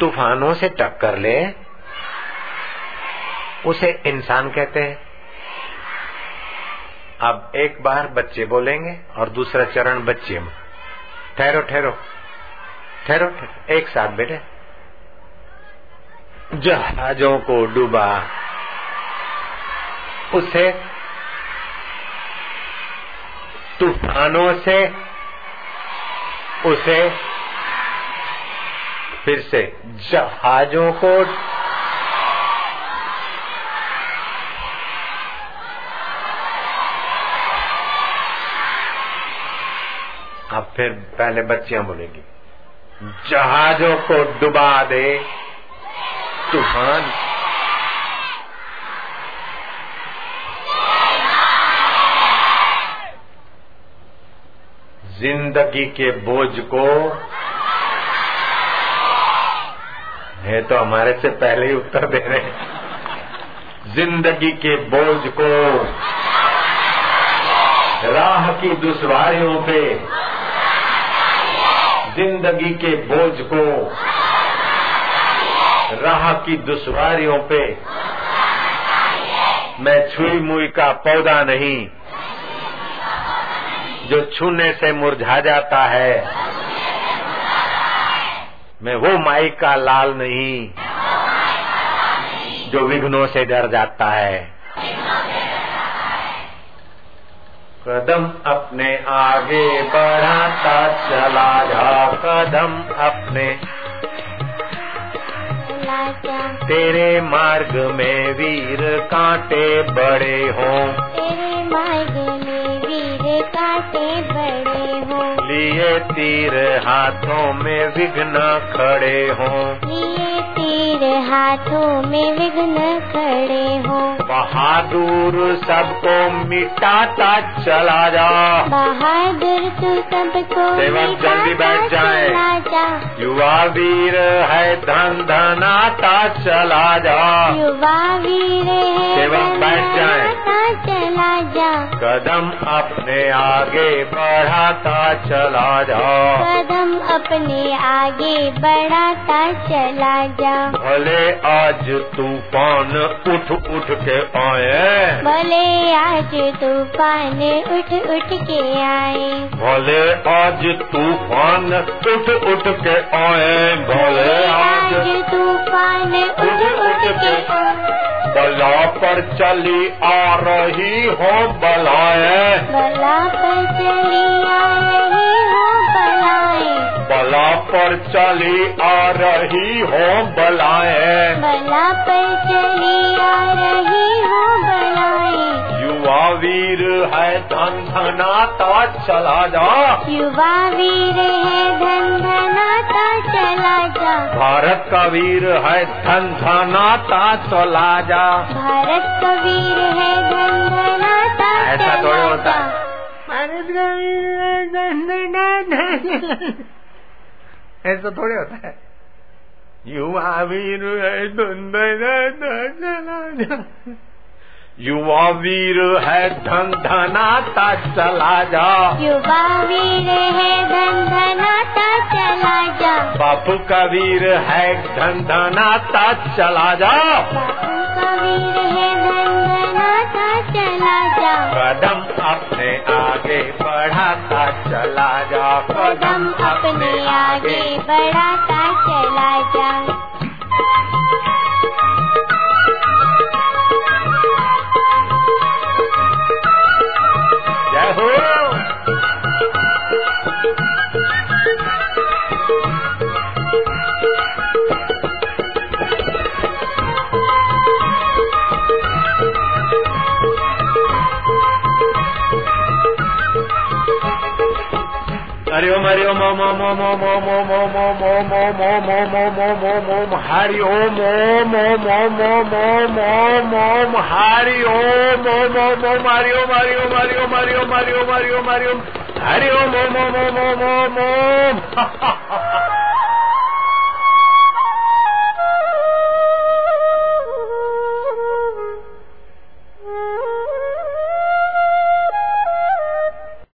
तूफानों से टक्कर ले, उसे इंसान कहते हैं। अब एक बार बच्चे बोलेंगे और दूसरा चरण बच्चे में। ठहरो ठहरो ठहरो ठहरो, एक साथ बेटे जहाजों को डूबा, उसे तूफानों से, उसे फिर से, जहाजों को अब फिर पहले बच्चियाँ बोलेगी, जहाजों को डुबा दे तूफ़ान। ज़िंदगी के बोझ को है तो हमारे से पहले ही उत्तर दे रहे ज़िंदगी के बोझ को, राह की दुश्वारियों पे, ज़िंदगी के बोझ को, राह की दुश्वारियों पे, मैं छुई मुई का पौधा नहीं, जो छूने से मुरझा जाता है। मैं वो माई का लाल नहीं। जो विघ्नों से डर जाता है। कदम अपने आगे बढ़ाता चला जा। कदम अपने तेरे मार्ग में वीर कांटे बड़े हों। तेरे मार्ग में कांटे बड़े हों। लिए तीर हाथों में विघ्न खड़े हो। लिए तीर हाथों में विघ्न खड़े हो। बहादुर सबको मिटाता चला जा। बहादुर तू सबको जल्दी बैठ जाए। जा। युवा वीर है धन धनाता चला जा। युवा वीर है बैठ जाए। कदम अपने आगे बढ़ाता चला जा। कदम अपने आगे बढ़ाता चला जा। भले आज तूफ़ान उठ उठ के आए। भले आज तूफ़ान उठ उठ के आए। भले आज तूफ़ान उठ उठ के आए। भले बला पर चली आ रही हो बलाए। बला पर चली आ रही हो बलाए बला पर चली आ रही हो बलाए बला पर चली आ रही हो बलाए। युवा वीर है धन धनाता चला जा। युवा वीर है भारत का वीर है धन धनाता चला जा भारत का वीर है धन धनाता ऐसा चला थोड़ी होता है। भारत का वीर है धन धनाता ऐसा थोड़े होता है। युवा वीर है धन धनाता चला जा युवा वीर है धन धनाता चला जा युवा बापू वीर है धन धनाता चला जा। कदम अपने आगे बढ़ाता चला जा। कदम अपने आगे बढ़ाता चला जाओ हरि ओम हरि ओम ओम ओम ओम ओम ओम ओम ओम ओम ओम ओम ओम ओम ओम ओम ओम ओम हरि ओम ओम ओम ओम ओम ओम ओम ओम हरि ओम ओम ओम ओम हरि ओम हरि ओम हरि ओम हरि ओम हरि ओम हरि ओम हरि ओम हरि ओम ओम ओम ओम ओम ओम ओम